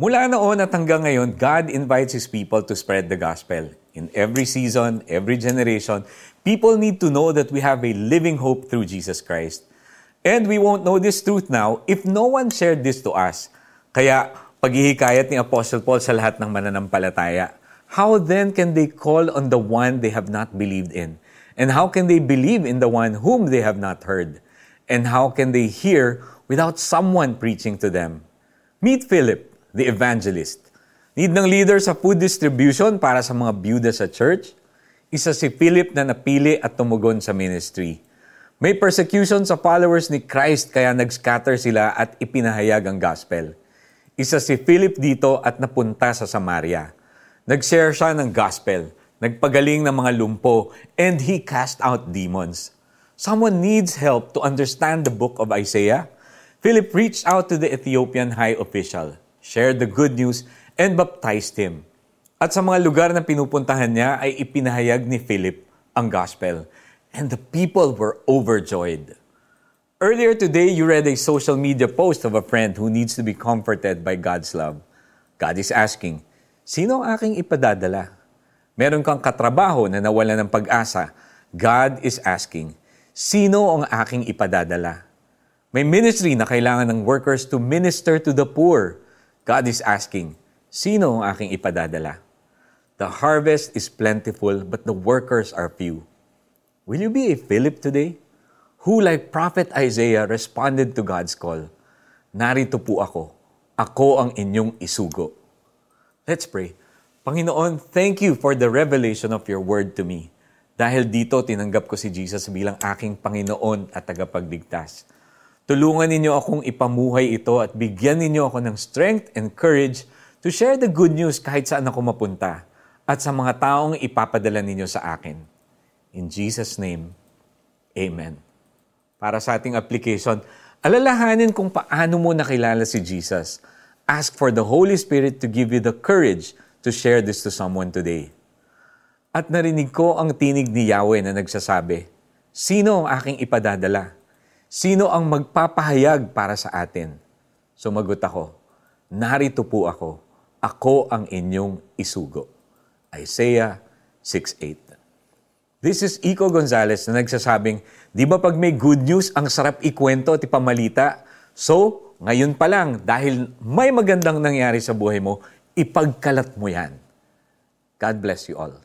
Mula noon at hanggang ngayon, God invites His people to spread the gospel. In every season, every generation, people need to know that we have a living hope through Jesus Christ. And we won't know this truth now if no one shared this to us. Kaya, paghihikayat ni Apostle Paul sa lahat ng mananampalataya, how then can they call on the one they have not believed in? And how can they believe in the one whom they have not heard? And how can they hear without someone preaching to them? Meet Philip, the evangelist. Need ng leader sa food distribution para sa mga byuda sa church? Isa si Philip na napili at tumugon sa ministry. May persecution sa followers ni Christ kaya nag-scatter sila at ipinahayag ang gospel. Isa si Philip dito at napunta sa Samaria. Nag-share siya ng gospel, nagpagaling ng mga lumpo, and he cast out demons. Someone needs help to understand the book of Isaiah. Philip reached out to the Ethiopian high official, shared the good news, and baptized him. At sa mga lugar na pinupuntahan niya ay ipinahayag ni Philip ang gospel. And the people were overjoyed. Earlier today, you read a social media post of a friend who needs to be comforted by God's love. God is asking, Sino ang aking ipadadala? Meron kang katrabaho na nawala ng pag-asa. God is asking, Sino ang aking ipadadala? May ministry na kailangan ng workers to minister to the poor. God is asking, sino ang aking ipadadala? The harvest is plentiful, but the workers are few. Will you be a Philip today? Who, like Prophet Isaiah, responded to God's call, Narito po ako, ako ang inyong isugo. Let's pray. Panginoon, thank you for the revelation of your word to me. Dahil dito, tinanggap ko si Jesus bilang aking Panginoon at tagapagligtas. Tulungan ninyo akong ipamuhay ito at bigyan ninyo ako ng strength and courage to share the good news kahit saan ako mapunta at sa mga taong ipapadala ninyo sa akin. In Jesus' name, Amen. Para sa ating application, alalahanin kung paano mo nakilala si Jesus. Ask for the Holy Spirit to give you the courage to share this to someone today. At narinig ko ang tinig ni Yahweh na nagsasabi, Sino ang aking ipadadala? Sino ang magpapahayag para sa atin? Sumagot ako, narito po ako. Ako ang inyong isugo. Isaiah 6.8 This is Iko Gonzalez na nagsasabing, di ba pag may good news, ang sarap ikwento at ipamalita? So, ngayon pa lang, dahil may magandang nangyari sa buhay mo, ipagkalat mo yan. God bless you all.